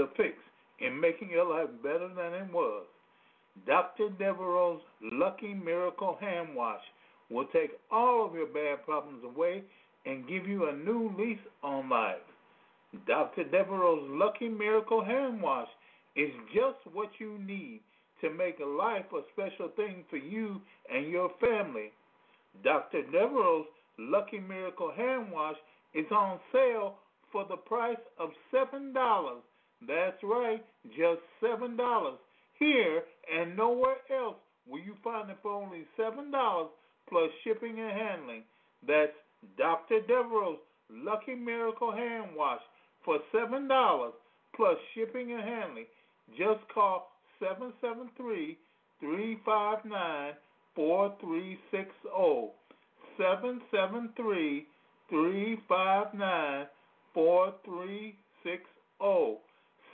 the fix in making your life better than it was. Dr. Devereaux's Lucky Miracle Hand Wash will take all of your bad problems away and give you a new lease on life. Dr. Devereaux's Lucky Miracle Hand Wash is just what you need to make life a special thing for you and your family. Dr. Devereaux's Lucky Miracle Hand Wash is on sale for the price of $7. That's right, just $7. Here and nowhere else will you find it for only $7 plus shipping and handling. That's Dr. Devereaux's Lucky Miracle Hand Wash for $7 plus shipping and handling. Just call 773 359 4360. 773 359 4360.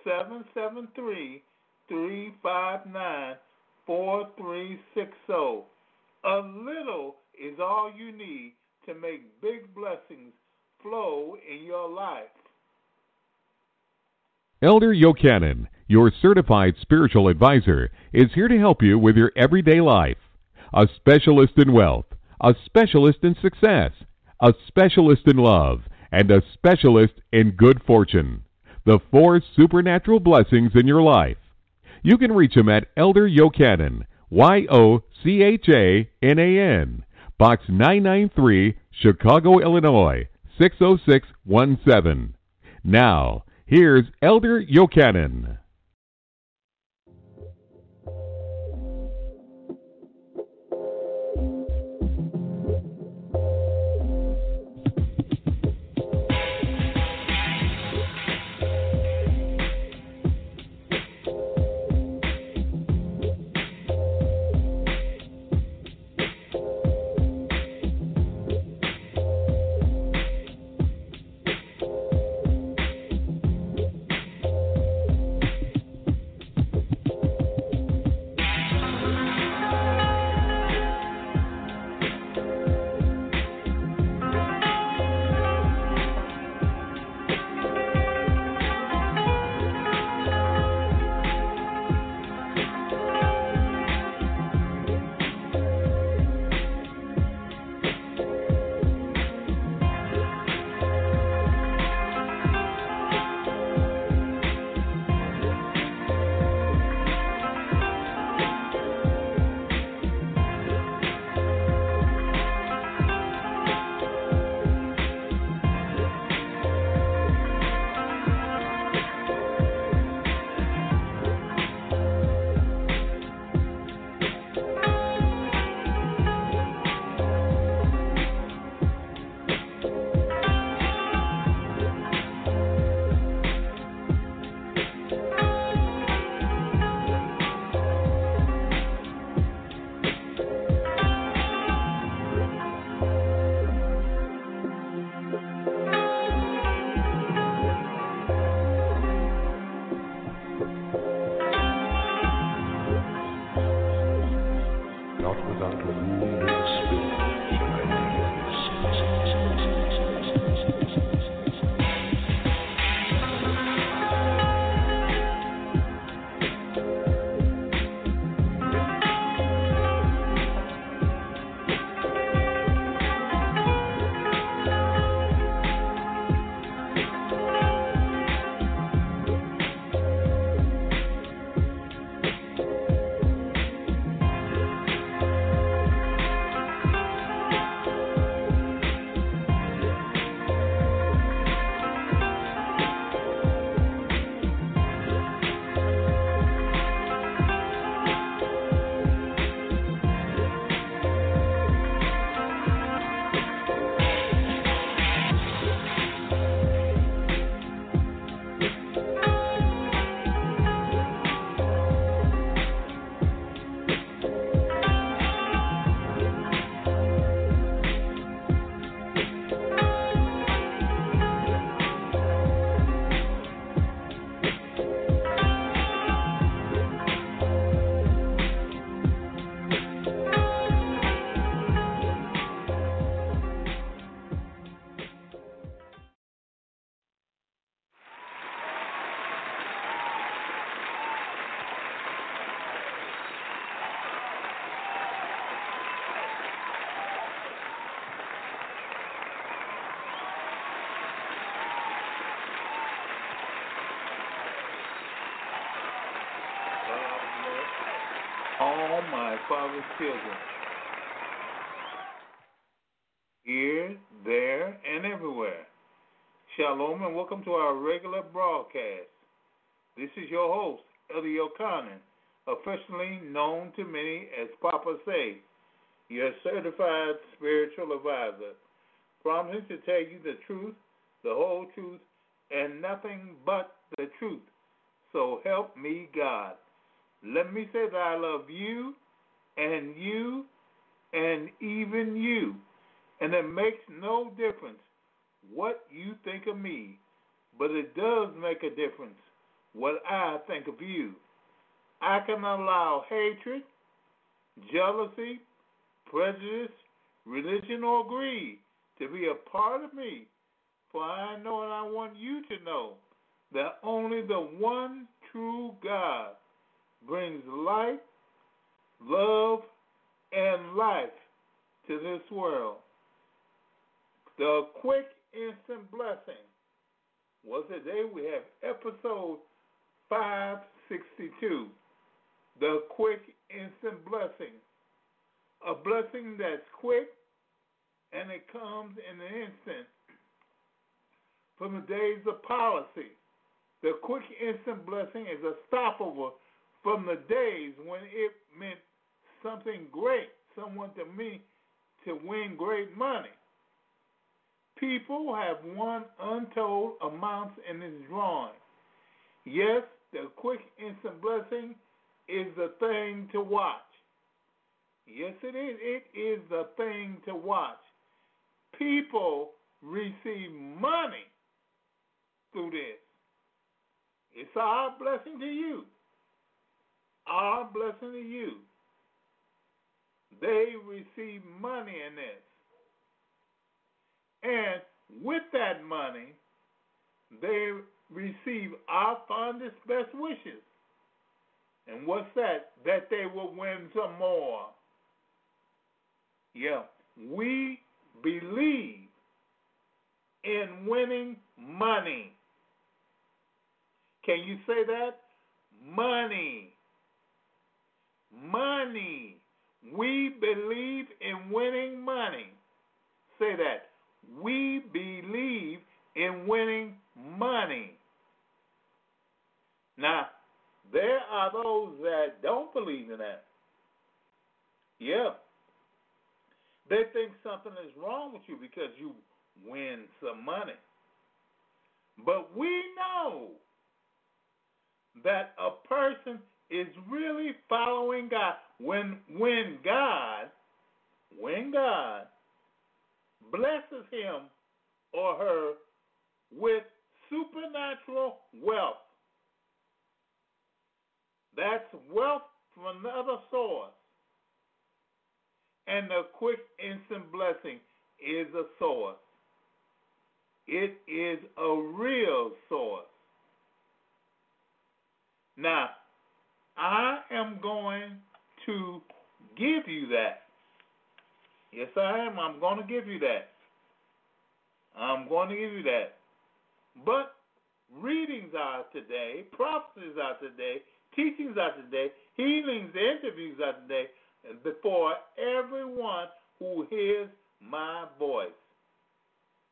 773 359 4360. A little is all you need to make big blessings flow in your life. Elder Yochanan, your certified spiritual advisor, is here to help you with your everyday life. A specialist in wealth, a specialist in success, a specialist in love, and a specialist in good fortune. The four supernatural blessings in your life. You can reach him at Elder Yochanan, Y O C H A N A N, Box 993, Chicago, Illinois 60617. Now, here's Elder Yochanan. Father's children. Here, there, and everywhere. Shalom and welcome to our regular broadcast. This is your host, Ellie Yochanan, officially known to many as Papa Say, your certified spiritual advisor, promising to tell you the truth, the whole truth, and nothing but the truth. So help me God. Let me say that I love you and you and even you. And it makes no difference what you think of me, but it does make a difference what I think of you. I can allow hatred, jealousy, prejudice, religion, or greed to be a part of me, for I know and I want you to know that only the one true God brings life, love, and life to this world. The quick instant blessing was today we have episode 562. The quick instant blessing. A blessing that's quick and it comes in an instant. From the days of policy, the quick instant blessing is a stopover from the days when it meant something great, someone to me to win great money. People have won untold amounts in this drawing. Yes, the quick instant blessing is the thing to watch. Yes, it is. It is the thing to watch. People receive money through this. It's our blessing to you. Our blessing to you. They receive money in this. And with that money, they receive our fondest best wishes. And what's that? That they will win some more. Yeah, we believe in winning money. Can you say that? Money. Money. We believe in winning money. Say that. We believe in winning money. Now, there are those that don't believe in that. Yeah. They think something is wrong with you because you win some money. But we know that a person is really following God when when God when God blesses him or her with supernatural wealth. That's wealth from another source. And the quick instant blessing is a source. It is a real source. Now, I am going to give you that. Yes, I am. I'm going to give you that. I'm going to give you that. But readings are today, prophecies are today, teachings are today, healings, interviews are today, before everyone who hears my voice.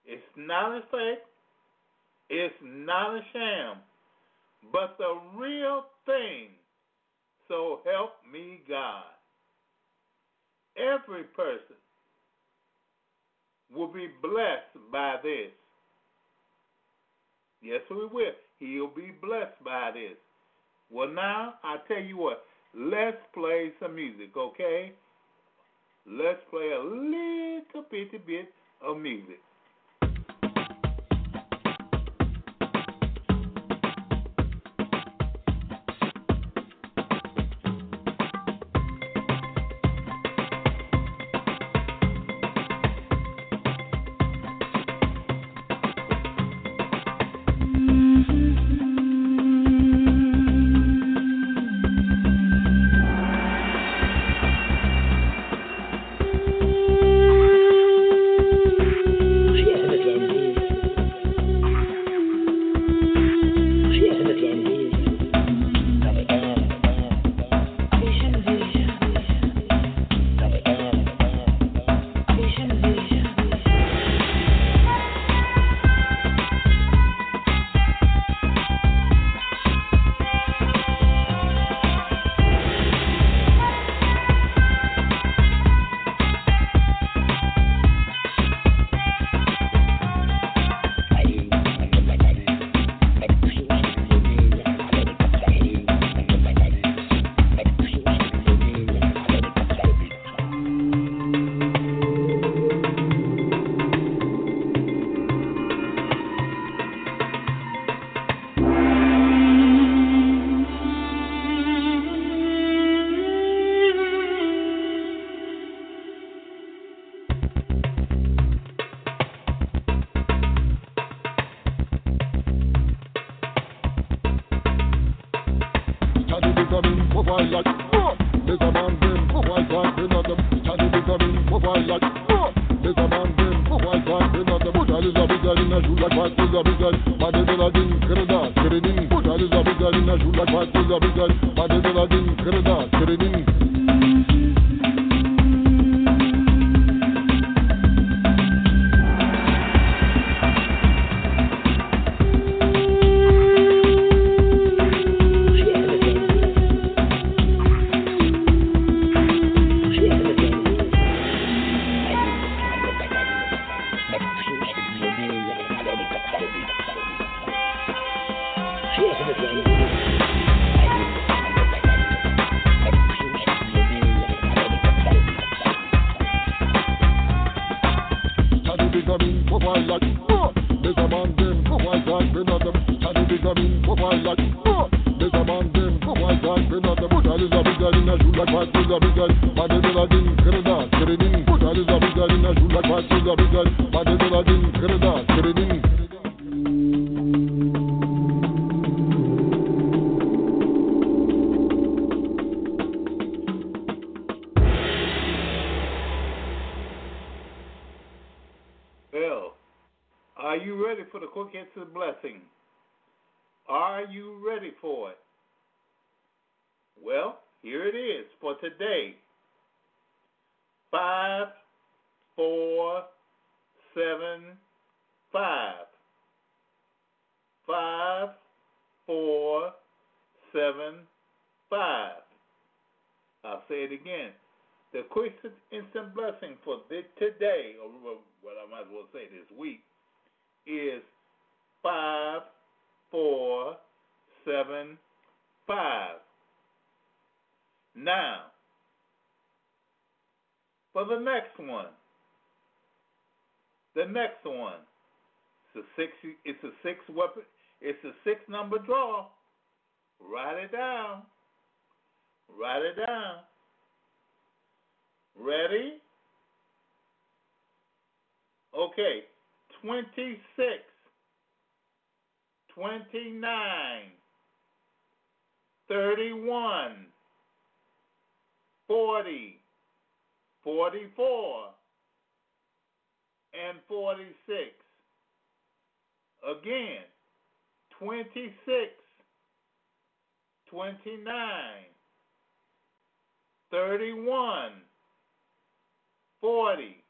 It's not a fake. It's not a sham, but the real thing. So help me God. Every person will be blessed by this. Yes, we will. He'll be blessed by this. Well, now, I tell you what, let's play some music, okay? Let's play a little bitty bit of music. Ready for the quick of blessing? Are you ready for it? Well, here it is for today. Five, four, seven, five. Five, four, seven, five. I'll say it again. The quick instant blessing for today, or what I might as well say this week, is five, four, seven, five. Now, for the next one, the next one, it's a six. It's a six weapon. It's a six number draw. Write it down. Write it down. Ready? Okay. 26, 29, 31, 40, 44, and 46. Again, 26, 29, 31, 40,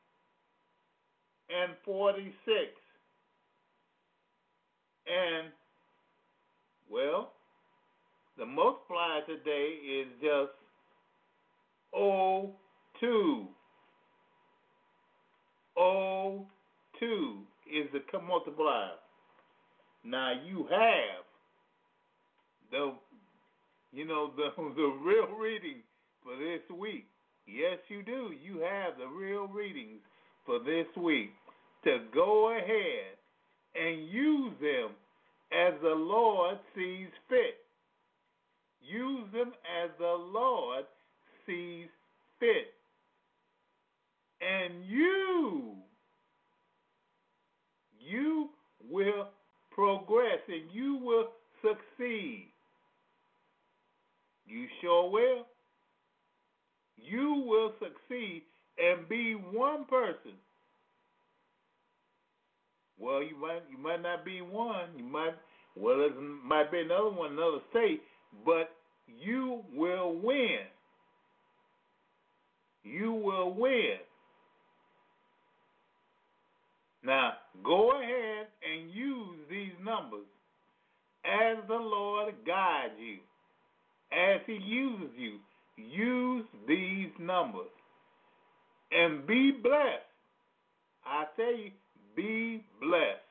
and 46. And, well, the multiplier today is just 02. 02 is the multiplier. Now you have the, you know, the the real reading for this week. Yes, you do. You have the real readings for this week to go ahead and use them as the Lord sees fit. Use them as the Lord sees fit. And you, you will progress and you will succeed. You sure will. You will succeed and be one person. Well, you might you might not be one. You might well it might be another one, another state, but you will win. You will win. Now, go ahead and use these numbers as the Lord guides you, as He uses you. Use these numbers and be blessed. I tell you, be blessed.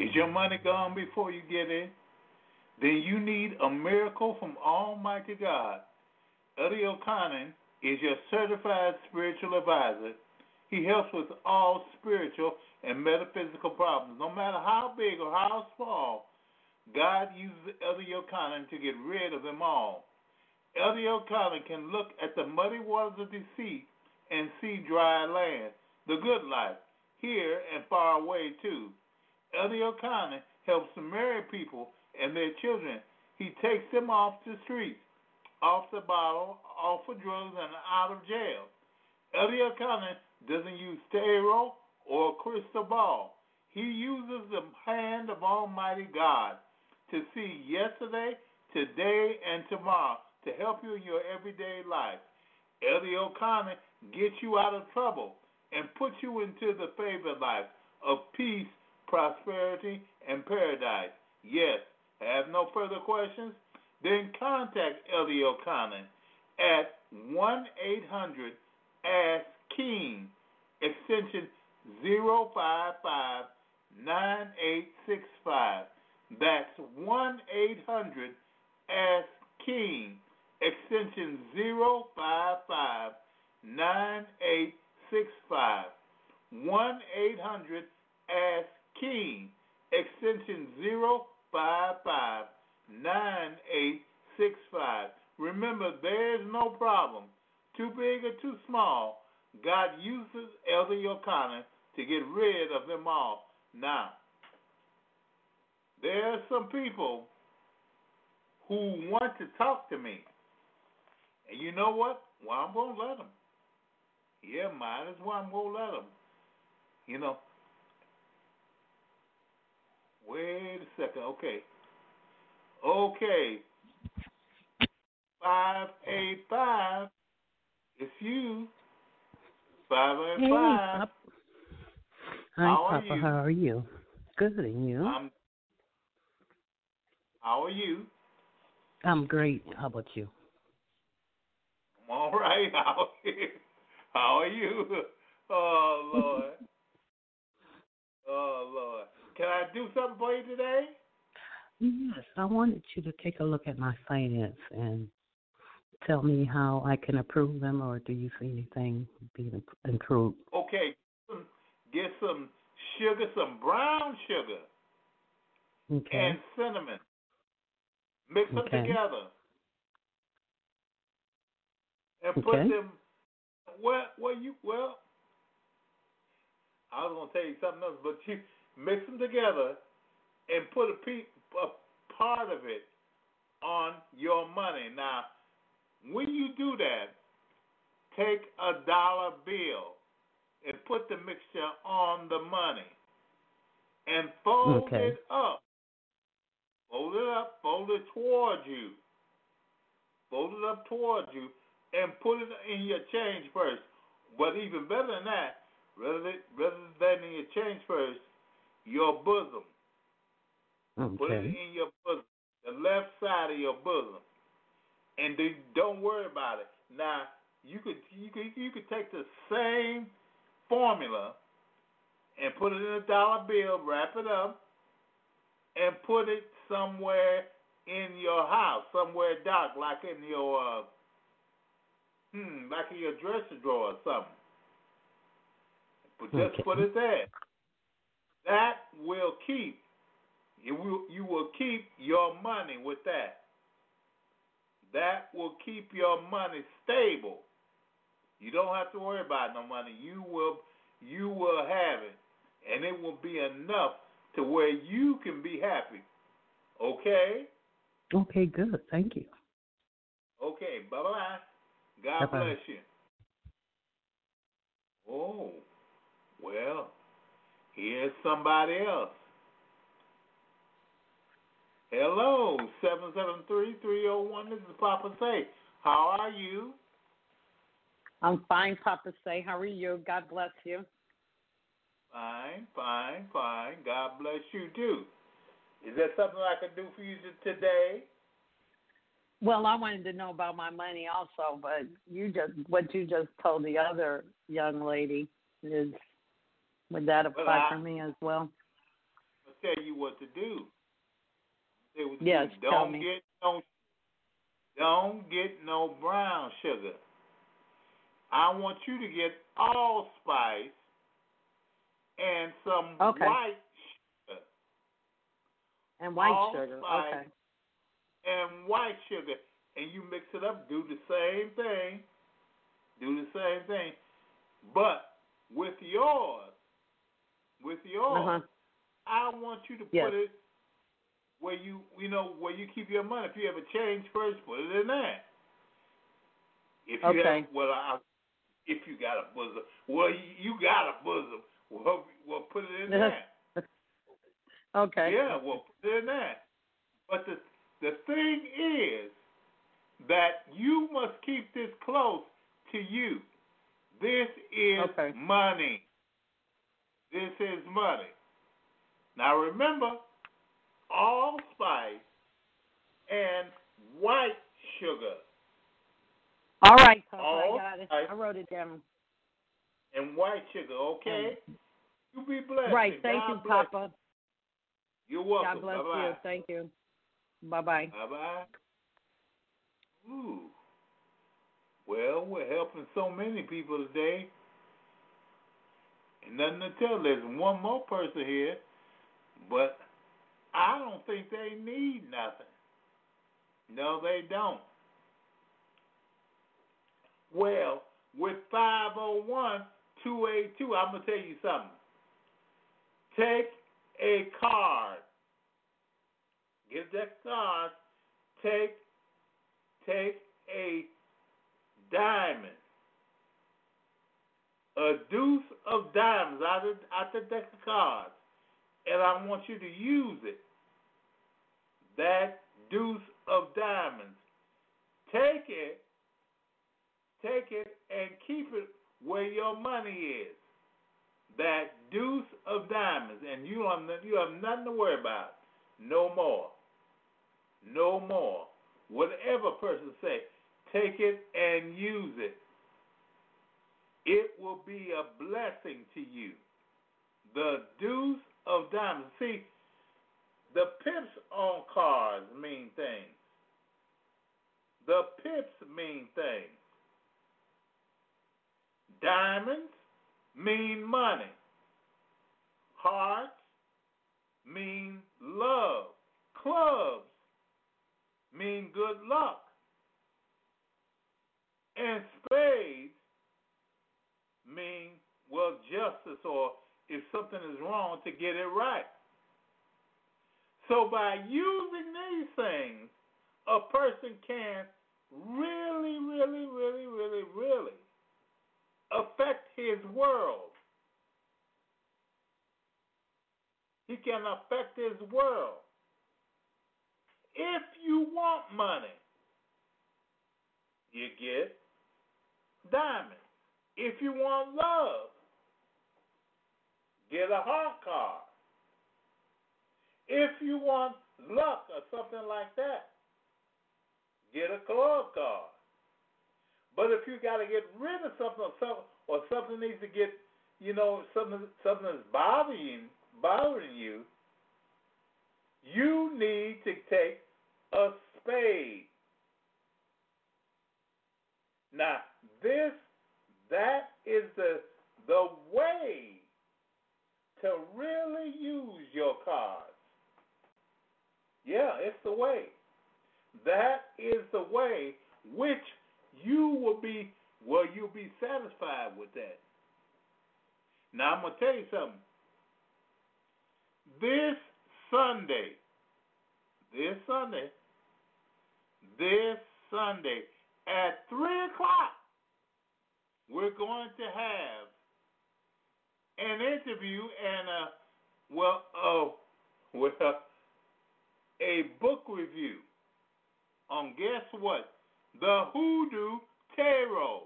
Is your money gone before you get it? Then you need a miracle from Almighty God. Eddie Yochanan is your certified spiritual advisor. He helps with all spiritual and metaphysical problems, no matter how big or how small. God uses Elder Yochanan to get rid of them all. Elder Yochanan can look at the muddy waters of deceit and see dry land, the good life, here and far away too. Elder Yochanan helps married people and their children. He takes them off the streets, off the bottle, off of drugs, and out of jail. Elder Yochanan doesn't use tarot or crystal ball. He uses the hand of Almighty God to see yesterday, today, and tomorrow to help you in your everyday life. Elder Yochanan gets you out of trouble and puts you into the favored life of peace, prosperity, and paradise. Yes, have no further questions? Then contact Elder Yochanan at 1 800 Ask King, extension 055 9865. That's 1 800 Ask King, extension 055 9865. 1 800 Ask King, extension 055 9865. Remember, there's no problem, too big or too small. God uses Elder Yochanan to get rid of them all. Now, there are some people who want to talk to me. And you know what? Well, I'm going to let them. Yeah, might as well I'm going to let them. You know. Wait a second. Okay. Okay. 585. It's you. 585. Hey. Hi, how Papa. Are how are you? Good, and you? I'm how are you? I'm great. How about you? I'm all right. How are you? How are you? Oh Lord. oh Lord. Can I do something for you today? Yes, I wanted you to take a look at my finance and tell me how I can improve them, or do you see anything being improved? Okay, get some sugar, some brown sugar, okay. and cinnamon. Mix them okay. together. And okay. put them well well you well I was gonna tell you something else, but you mix them together and put a, pe- a part of it on your money. Now, when you do that, take a dollar bill and put the mixture on the money and fold okay. it up Fold it up, fold it towards you. Fold it up towards you and put it in your change first. But even better than that, rather than, rather than in your change first, your bosom. Okay. Put it in your bosom, the left side of your bosom, and don't worry about it. Now you could you could you could take the same formula and put it in a dollar bill, wrap it up, and put it somewhere in your house, somewhere dark, like in your uh, hmm, like in your dresser drawer or something. But just okay. put it there. That will keep you will you will keep your money with that. That will keep your money stable. You don't have to worry about no money. You will you will have it, and it will be enough to where you can be happy. Okay? Okay, good. Thank you. Okay, bye bye. God Bye-bye. bless you. Oh, well, here's somebody else. Hello, 773-301. This is Papa Say. How are you? I'm fine, Papa Say. How are you? God bless you. Fine, fine, fine. God bless you too. Is there something I can do for you today? Well, I wanted to know about my money also, but you just what you just told the other young lady is Would that apply I- for me as well? I'll tell you what to do. What to Yes, do. Don't me. get no don't get no brown sugar. I want you to get allspice and some Okay. white sugar And white sugar. Okay. and white sugar and you mix it up, do the same thing. Do the same thing. But with yours, with yours, Uh-huh. I want you to Yes. put it where you you know where you keep your money. If you have a change first, put it in there. If you Okay. have well, I, if you got a bosom, well you, you got a bosom. Well, well put it in there. Okay. Yeah, well put it in there. But the the thing is that you must keep this close to you. This is Okay. money. This is money. Now remember, allspice and white sugar All right, Papa. All I got it. I wrote it down. and white sugar. Okay, you be blessed. Right. Thank God you, Papa. You're welcome. God bless Bye-bye. you. Thank you. Bye bye. Bye bye. Ooh. Well, we're helping so many people today. Nothing to tell. There's one more person here, but I don't think they need nothing. No, they don't. Well, with 501 282, I'm going to tell you something. Take a card. Get that card. Take take a diamond. A deuce of diamonds out of out the deck of cards. And I want you to use it. That deuce of diamonds. Take it, take it and keep it where your money is. That deuce of diamonds, and you have you have nothing to worry about. No more. No more. Whatever person say, take it and use it. It will be a blessing to you. The deuce of diamonds. See, the pips on cars mean things. The pips mean things. Diamonds mean money. Hearts mean love. Clubs mean good luck. And spades mean, well, justice or if something is wrong, to get it right. So by using these things, a person can really, really, really, really, really affect his world. He can affect his world. If you want money, you get diamonds. If you want love, get a heart card. If you want luck or something like that, get a club card. But if you got to get rid of something or something, or something needs to get, you know, something something that's bothering bothering you, you need to take a spade. Now, this that is the the way to really use your cards. Yeah, it's the way. That is the way which you will be well, you'll be satisfied with that. Now I'm gonna tell you something. This Sunday, this Sunday, this Sunday at three o'clock, we're going to have an interview and a well, oh, well, a book review on guess what? The Hoodoo Tarot.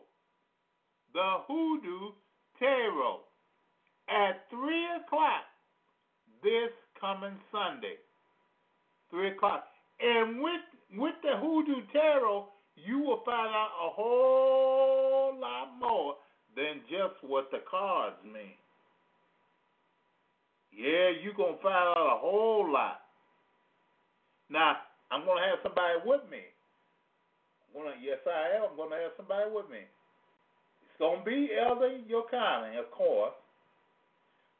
The Hoodoo Tarot at three o'clock this coming Sunday. Three o'clock. And with with the Hoodoo Tarot, you will find out a whole lot more than just what the cards mean. Yeah, you're going to find out a whole lot. Now, I'm going to have somebody with me. I'm gonna, yes, I am. I'm going to have somebody with me. It's going to be Elder Yochanan, of course,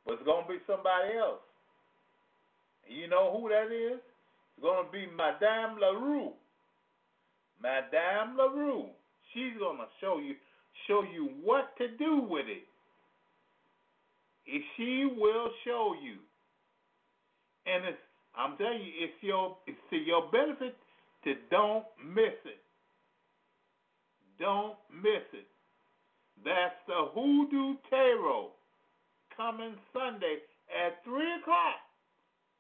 but it's going to be somebody else. You know who that is? It's going to be Madame LaRue. Madame LaRue. She's to show you show you what to do with it. She will show you. And it's I'm telling you, it's your it's to your benefit to don't miss it. Don't miss it. That's the Hoodoo Tarot coming Sunday at three o'clock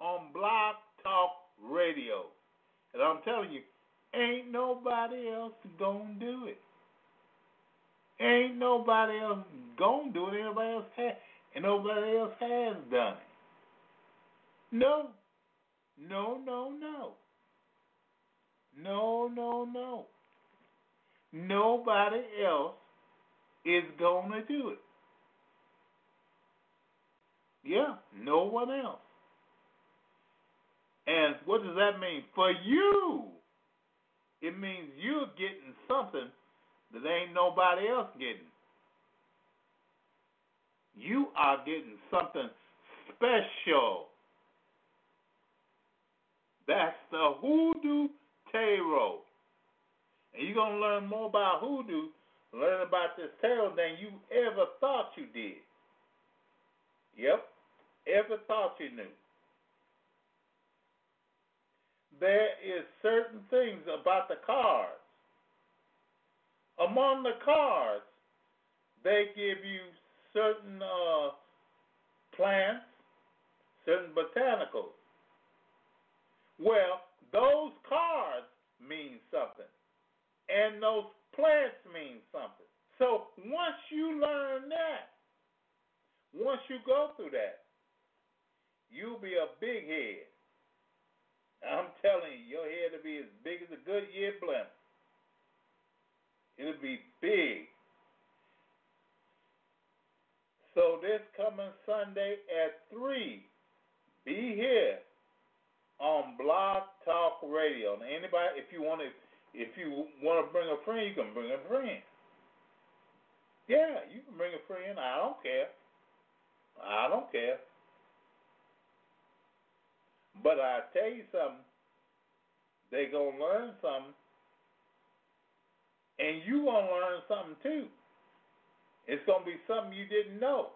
on Blog Talk Radio. And I'm telling you, ain't nobody else gonna do it. Ain't nobody else gonna do it. Anybody else has, and nobody else has done it. No, no, no, no, no, no, no. Nobody else is gonna do it. Yeah, no one else. And what does that mean? For you, it means you're getting something that ain't nobody else getting. You are getting something special. That's the Hoodoo Tarot. And you're going to learn more about hoodoo, learn about this tarot than you ever thought you did. Yep, ever thought you knew. There is certain things about the cards among the cards, they give you certain uh, plants, certain botanicals. Well, those cards mean something, and those plants mean something. So once you learn that, once you go through that, you'll be a big head. I'm telling you, your head will be as big as a Goodyear blimp. It'll be big. So this coming Sunday at three, be here on Blog Talk Radio. Now anybody, if you want to, if you want to bring a friend, you can bring a friend. Yeah, you can bring a friend. I don't care. I don't care. But I tell you something, they gonna learn something and you gonna learn something too. It's gonna be something you didn't know.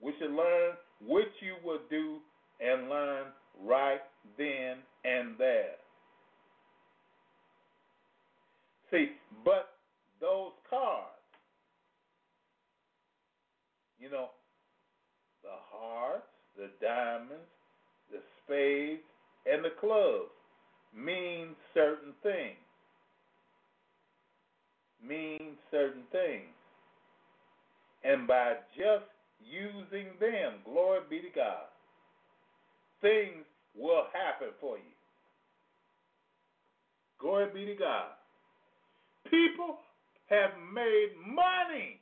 We should learn what you will do and learn right then and there. See, but those cards, you know, the hearts, the diamonds, spades, and the clubs mean certain things mean certain things. And by just using them, glory be to God, things will happen for you. Glory be to God. People have made money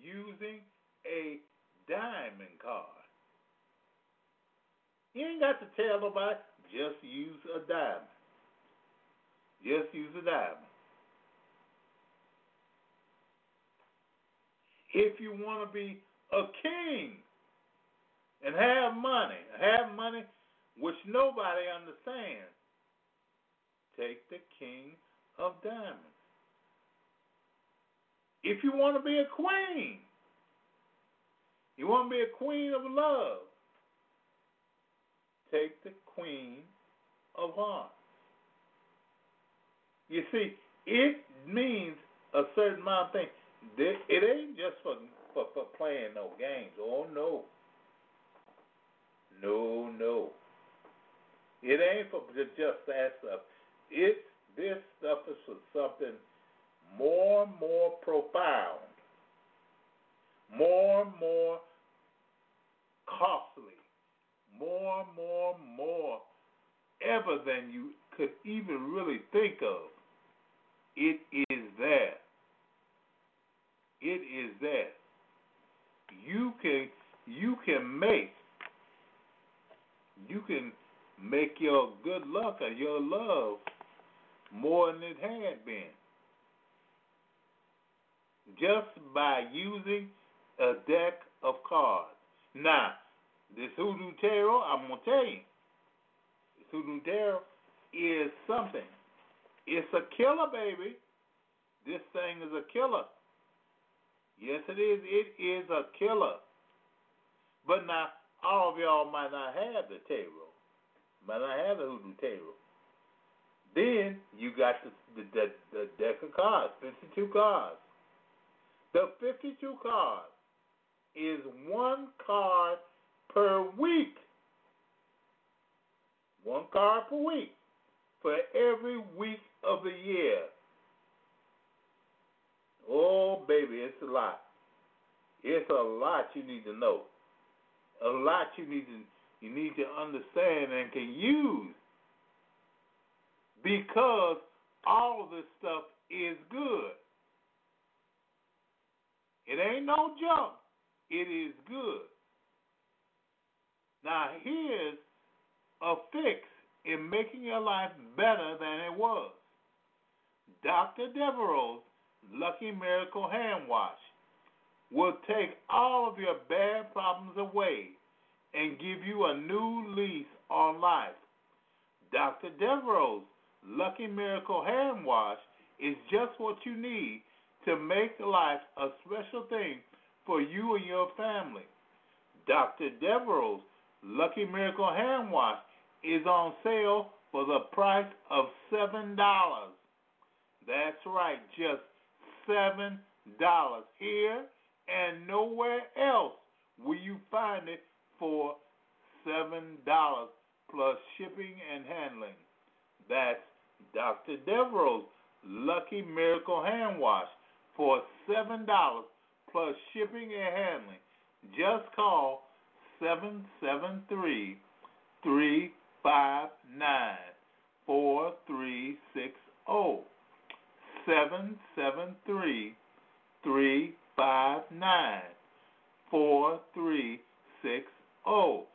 using a diamond card. You ain't got to tell nobody, just use a diamond. Just use a diamond. if you want to be a king and have money, have money which nobody understands, take the king of diamonds. If you want to be a queen, you want to be a queen of love, take the queen of hearts. You see, it means a certain amount of things it ain't just for, for for playing no games. Oh no. No, no. It ain't for just that stuff. It's this stuff is for something more and more profound, more and more costly, more more more ever than you could even really think of. It is there. It is there. you can you can make you can make your good luck or your love more than it had been just by using a deck of cards. Now, this hoodoo tarot, I'm gonna tell you, this hoodoo tarot is something. It's a killer, baby. This thing is a killer. Yes, it is. It is a killer. But now, all of y'all might not have the tarot, might not have the hoodoo tarot. Then you got the the, the, the deck of cards, 52 cards. The 52 cards is one card per week. One card per week for every week of the year. Oh, baby, it's a lot. It's a lot you need to know. A lot you need to you need to understand and can use because all of this stuff is good. It ain't no junk. It is good. Now here's a fix in making your life better than it was. Dr. Devereaux's Lucky Miracle Hand Wash will take all of your bad problems away and give you a new lease on life. Dr. Devereaux's Lucky Miracle Hand Wash is just what you need to make life a special thing for you and your family. Dr. Devereaux's Lucky Miracle Hand Wash is on sale for the price of $7. That's right, just $7 here and nowhere else will you find it for $7 plus shipping and handling. That's Dr. Devereaux's Lucky Miracle Hand Wash for $7 plus shipping and handling. Just call 773 359 4360. 773 359 4360.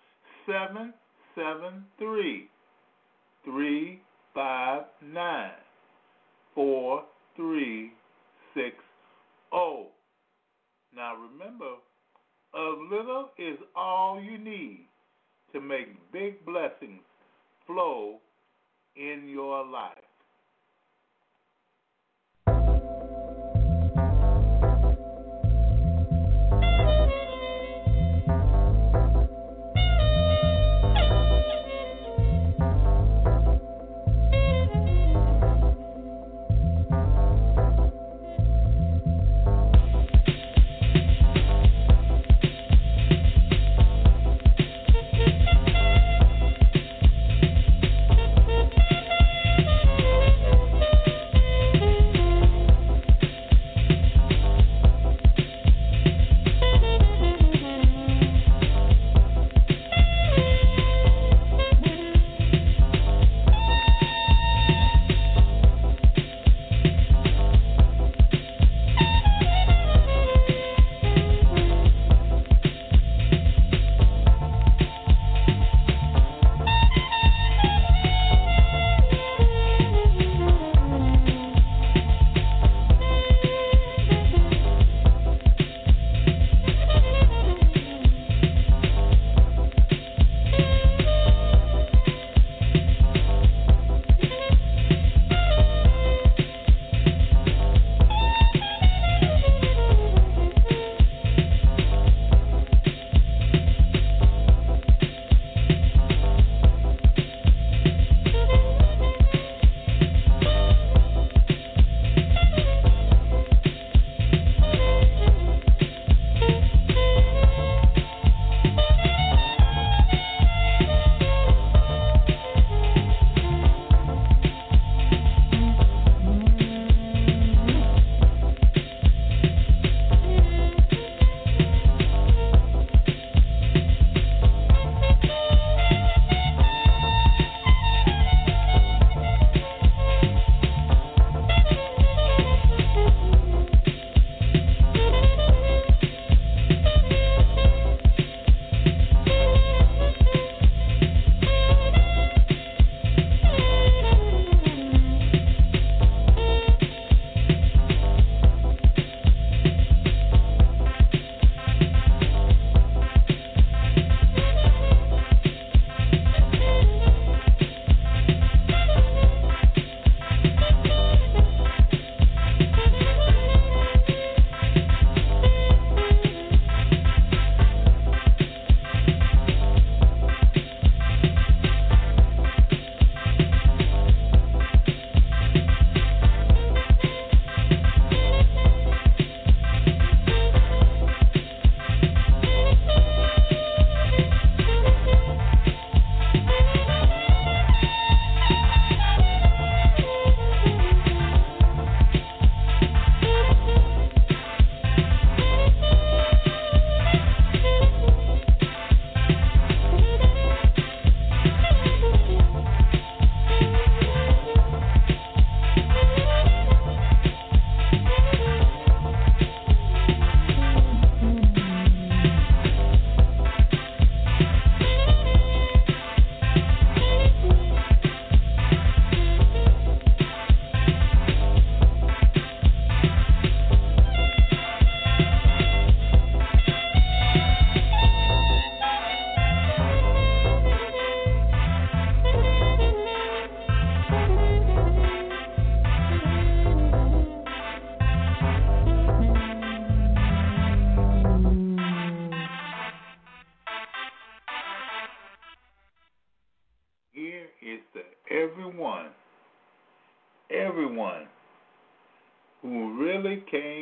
773 359 4360. Now remember, a little is all you need to make big blessings flow in your life.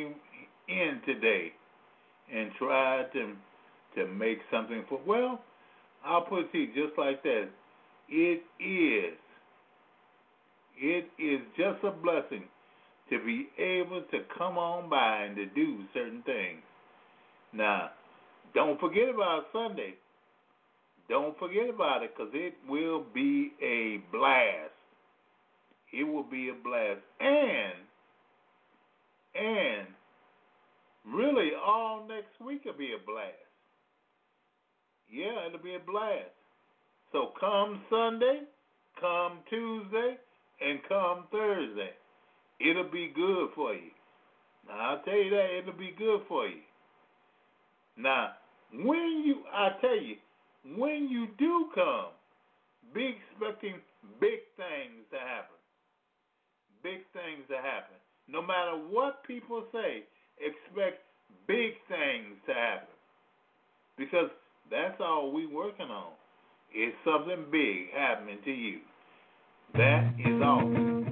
Came in today and tried to to make something for well, I'll put it to you just like that. It is it is just a blessing to be able to come on by and to do certain things. Now, don't forget about Sunday. Don't forget about it because it will be a blast. It will be a blast. And, and really all next week will be a blast. Yeah, it'll be a blast. So come Sunday, come Tuesday, and come Thursday. It'll be good for you. Now, I'll tell you that, it'll be good for you. Now, when you, I tell you, when you do come, be expecting big things to happen. Big things to happen. No matter what people say, expect big things to happen. Because that's all we working on. Is something big happening to you. That is all.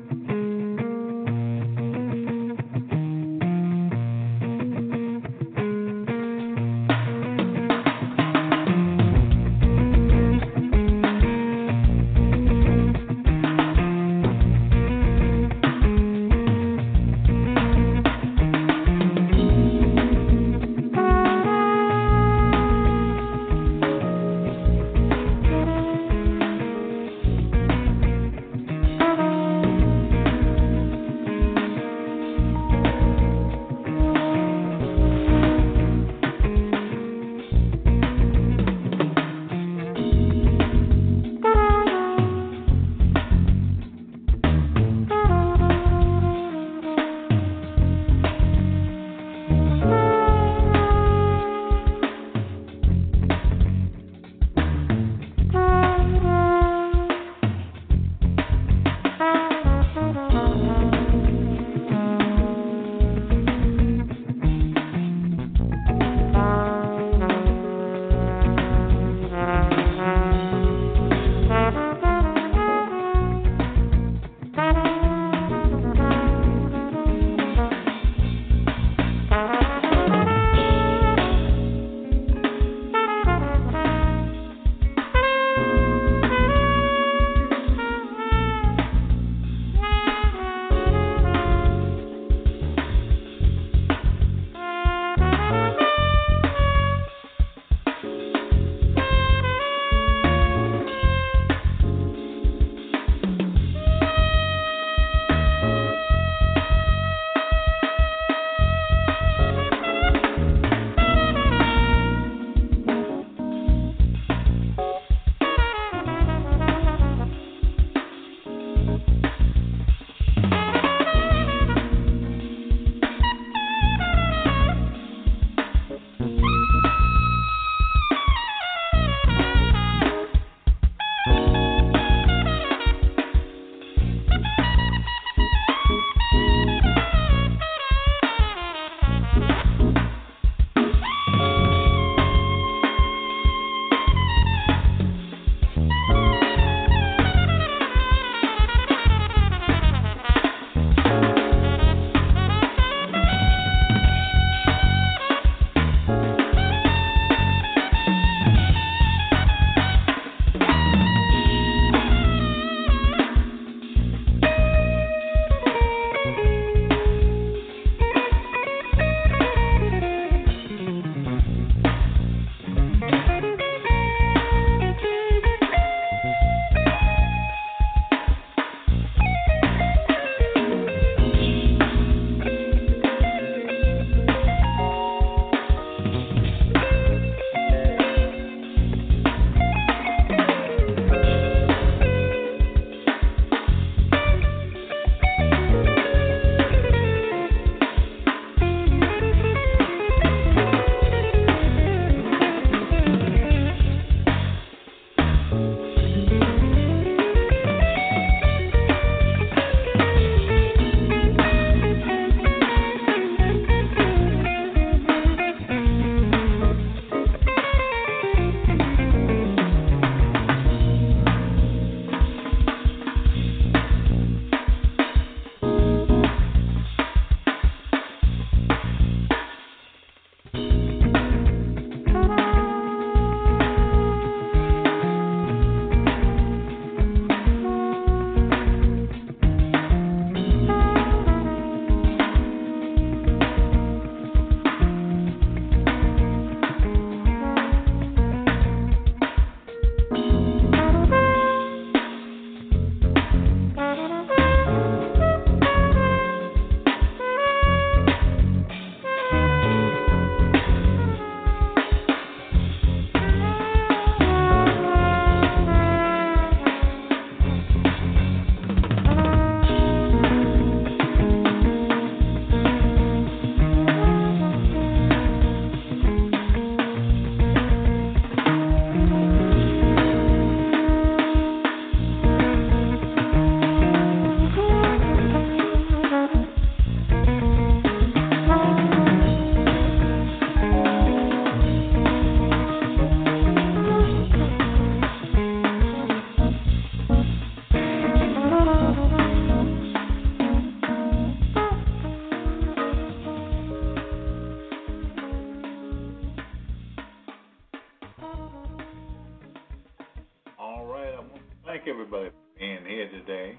Thank everybody for being here today.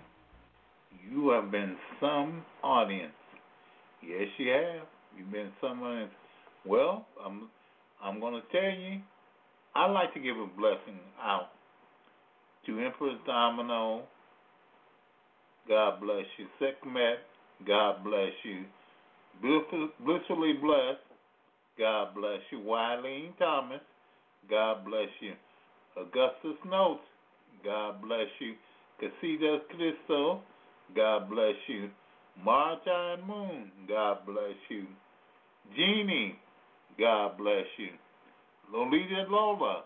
You have been some audience. Yes, you have. You've been some audience. Well, I'm I'm to tell you, I like to give a blessing out to Empress Domino. God bless you. Sekhmet, God bless you. Blissfully blessed, God bless you. Wileen Thomas, God bless you. Augustus Notes, God bless you. Casitas Cristo, God bless you. Marta and Moon, God bless you. Jeannie, God bless you. Lolita Lola,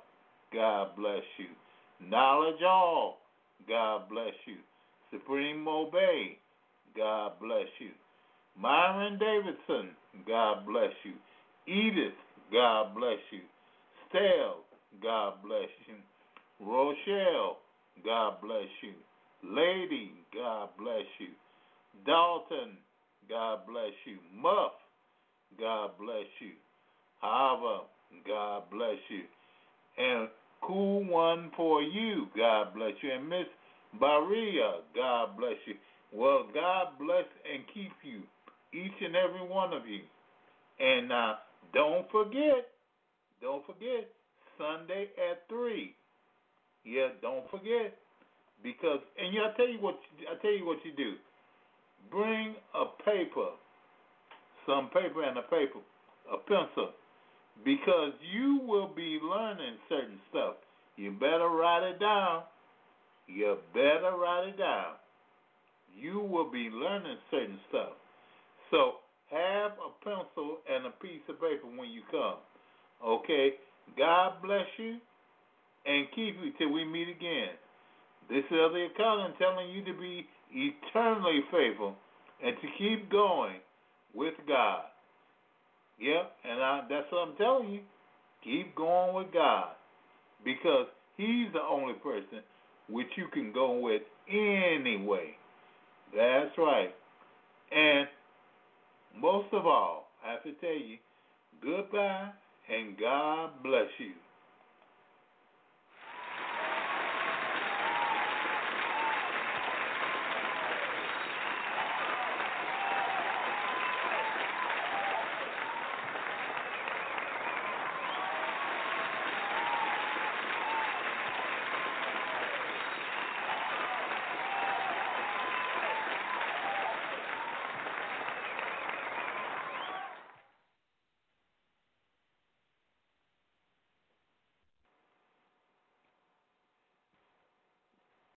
God bless you. Knowledge All, God bless you. Supreme Obey, God bless you. Myron Davidson, God bless you. Edith, God bless you. Stell, God bless you. Rochelle, God bless you. Lady, God bless you. Dalton, God bless you. Muff, God bless you. Hava, God bless you. And Cool One for You, God bless you. And Miss Baria, God bless you. Well, God bless and keep you, each and every one of you. And now, don't forget, don't forget, Sunday at 3. Yeah, don't forget. Because, and yeah, I tell you what, I tell you what you do. Bring a paper, some paper and a paper, a pencil, because you will be learning certain stuff. You better write it down. You better write it down. You will be learning certain stuff. So have a pencil and a piece of paper when you come. Okay? God bless you and keep you till we meet again. This is the accountant telling you to be eternally faithful and to keep going with God. Yep, and I, that's what I'm telling you. Keep going with God because He's the only person which you can go with anyway. That's right. And most of all, I have to tell you, goodbye and God bless you.